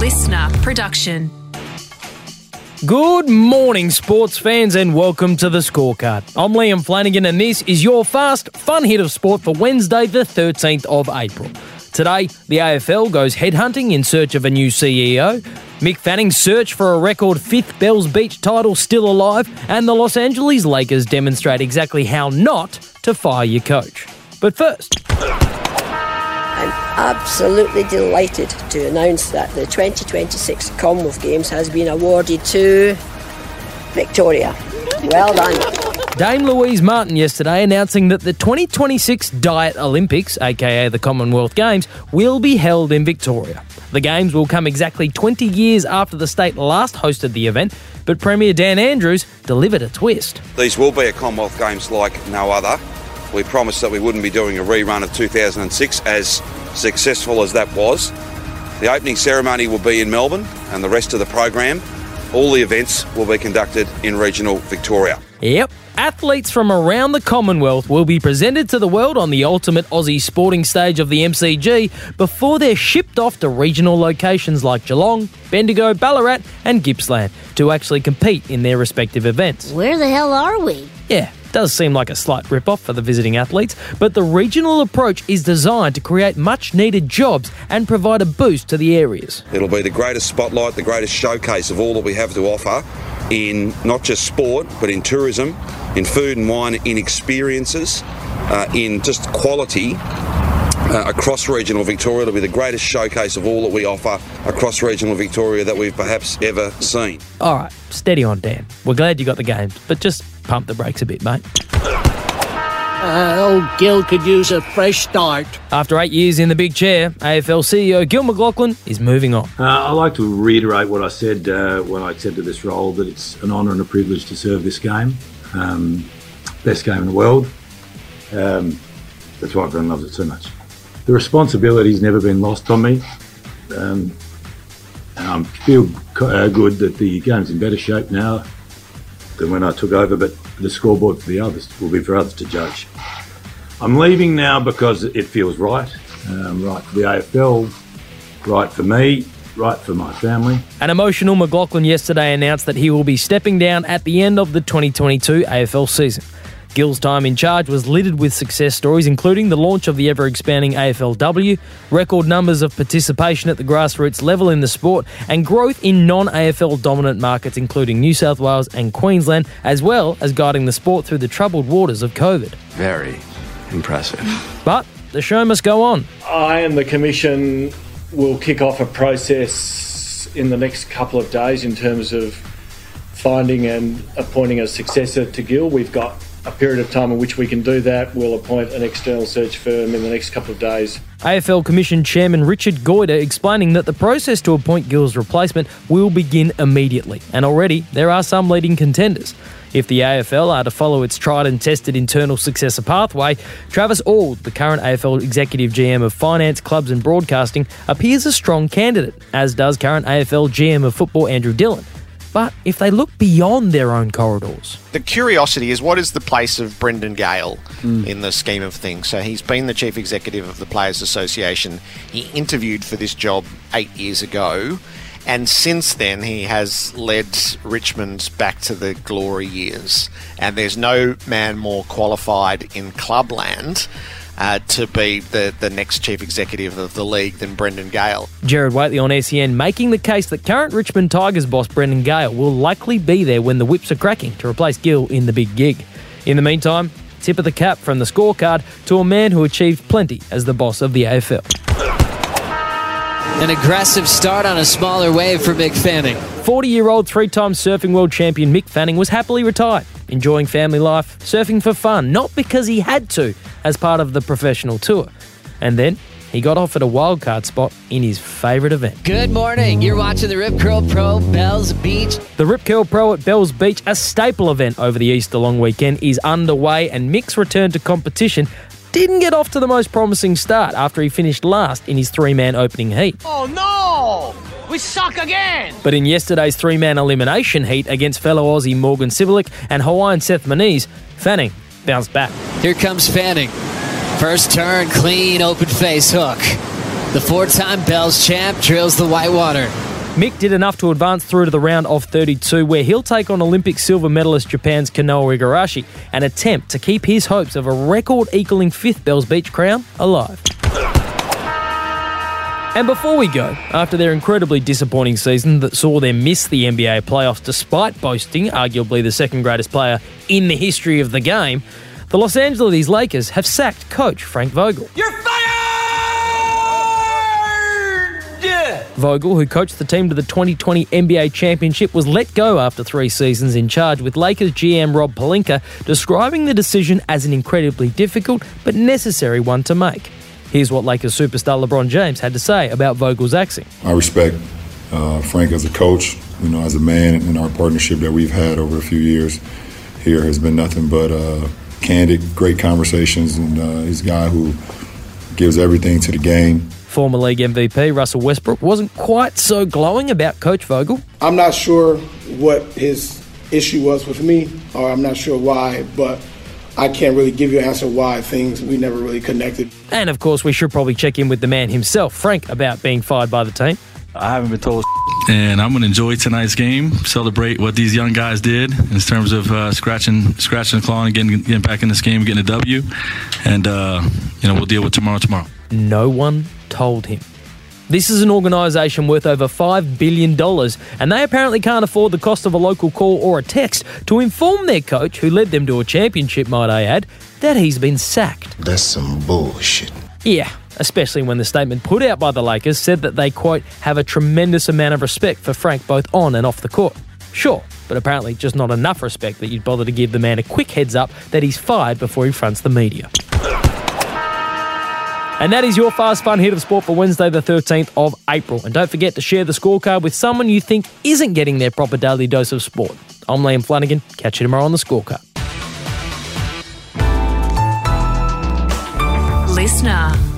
listener production. Good morning, sports fans, and welcome to the scorecard. I'm Liam Flanagan, and this is your fast, fun hit of sport for Wednesday, the 13th of April. Today, the AFL goes headhunting in search of a new CEO. Mick Fanning's search for a record fifth Bells Beach title still alive, and the Los Angeles Lakers demonstrate exactly how not to fire your coach. But first, I'm absolutely delighted to announce that the 2026 Commonwealth Games has been awarded to Victoria. Well done. Dame Louise Martin yesterday announcing that the 2026 Diet Olympics, aka the Commonwealth Games, will be held in Victoria. The Games will come exactly 20 years after the state last hosted the event, but Premier Dan Andrews delivered a twist. These will be a Commonwealth Games like no other. We promised that we wouldn't be doing a rerun of 2006, as successful as that was. The opening ceremony will be in Melbourne, and the rest of the program, all the events, will be conducted in regional Victoria. Yep. Athletes from around the Commonwealth will be presented to the world on the ultimate Aussie sporting stage of the MCG before they're shipped off to regional locations like Geelong, Bendigo, Ballarat, and Gippsland to actually compete in their respective events. Where the hell are we? Yeah, does seem like a slight rip-off for the visiting athletes, but the regional approach is designed to create much needed jobs and provide a boost to the areas. It'll be the greatest spotlight, the greatest showcase of all that we have to offer in not just sport, but in tourism, in food and wine, in experiences, uh, in just quality. Uh, across regional Victoria, it'll be the greatest showcase of all that we offer across regional Victoria that we've perhaps ever seen. All right, steady on, Dan. We're glad you got the games, but just pump the brakes a bit, mate. Uh, old Gil could use a fresh start. After eight years in the big chair, AFL CEO Gil McLachlan is moving on. Uh, I'd like to reiterate what I said uh, when I accepted this role that it's an honour and a privilege to serve this game. Um, best game in the world. Um, that's why everyone loves it so much. The responsibility's never been lost on me. Um, I feel uh, good that the game's in better shape now than when I took over, but the scoreboard for the others will be for others to judge. I'm leaving now because it feels right, um, right for the AFL, right for me, right for my family. An emotional McLachlan yesterday announced that he will be stepping down at the end of the 2022 AFL season. Gil's time in charge was littered with success stories, including the launch of the ever expanding AFLW, record numbers of participation at the grassroots level in the sport, and growth in non AFL dominant markets, including New South Wales and Queensland, as well as guiding the sport through the troubled waters of COVID. Very impressive. But the show must go on. I and the Commission will kick off a process in the next couple of days in terms of finding and appointing a successor to Gil. We've got a period of time in which we can do that. We'll appoint an external search firm in the next couple of days. AFL Commission Chairman Richard Goyder explaining that the process to appoint Gil's replacement will begin immediately, and already there are some leading contenders. If the AFL are to follow its tried and tested internal successor pathway, Travis Auld, the current AFL Executive GM of Finance, Clubs and Broadcasting, appears a strong candidate, as does current AFL GM of Football Andrew Dillon. But if they look beyond their own corridors, the curiosity is what is the place of Brendan Gale mm. in the scheme of things? So he's been the chief executive of the Players Association. He interviewed for this job eight years ago. And since then, he has led Richmond back to the glory years. And there's no man more qualified in clubland uh, to be the, the next chief executive of the league than Brendan Gale. Gerard Whateley on SEN making the case that current Richmond Tigers boss Brendan Gale will likely be there when the whips are cracking to replace Gil in the big gig. In the meantime, tip of the cap from the scorecard to a man who achieved plenty as the boss of the AFL. An aggressive start on a smaller wave for Mick Fanning. 40 year old three time surfing world champion Mick Fanning was happily retired, enjoying family life, surfing for fun, not because he had to, as part of the professional tour. And then he got offered a wildcard spot in his favourite event. Good morning. You're watching the Rip Curl Pro Bells Beach. The Rip Curl Pro at Bells Beach, a staple event over the Easter long weekend, is underway, and Mick's return to competition didn't get off to the most promising start after he finished last in his three man opening heat. Oh no! We suck again! But in yesterday's three man elimination heat against fellow Aussie Morgan Cibilic and Hawaiian Seth Moniz, Fanning bounced back. Here comes Fanning. First turn, clean, open face hook. The four time Bells champ drills the white water. Mick did enough to advance through to the round of 32, where he'll take on Olympic silver medalist Japan's Kanoa Igarashi and attempt to keep his hopes of a record equaling fifth Bells Beach crown alive. And before we go, after their incredibly disappointing season that saw them miss the NBA playoffs despite boasting arguably the second greatest player in the history of the game, the Los Angeles Lakers have sacked coach Frank Vogel. You're fired! Vogel, who coached the team to the 2020 NBA championship, was let go after three seasons in charge, with Lakers GM Rob Pelinka describing the decision as an incredibly difficult but necessary one to make. Here's what Lakers superstar LeBron James had to say about Vogel's axing. I respect uh, Frank as a coach, you know, as a man, and our partnership that we've had over a few years here has been nothing but uh, candid, great conversations, and uh, he's a guy who gives everything to the game. Former league MVP Russell Westbrook wasn't quite so glowing about Coach Vogel. I'm not sure what his issue was with me, or I'm not sure why, but I can't really give you an answer why things we never really connected. And of course, we should probably check in with the man himself, Frank, about being fired by the team. I haven't been told. And I'm going to enjoy tonight's game, celebrate what these young guys did in terms of uh, scratching, scratching, clawing, getting, getting back in this game, getting a W, and uh, you know we'll deal with tomorrow tomorrow. No one told him. This is an organisation worth over $5 billion, and they apparently can't afford the cost of a local call or a text to inform their coach, who led them to a championship, might I add, that he's been sacked. That's some bullshit. Yeah, especially when the statement put out by the Lakers said that they, quote, have a tremendous amount of respect for Frank both on and off the court. Sure, but apparently just not enough respect that you'd bother to give the man a quick heads up that he's fired before he fronts the media. And that is your fast fun hit of sport for Wednesday, the 13th of April. And don't forget to share the scorecard with someone you think isn't getting their proper daily dose of sport. I'm Liam Flanagan. Catch you tomorrow on the scorecard. Listener.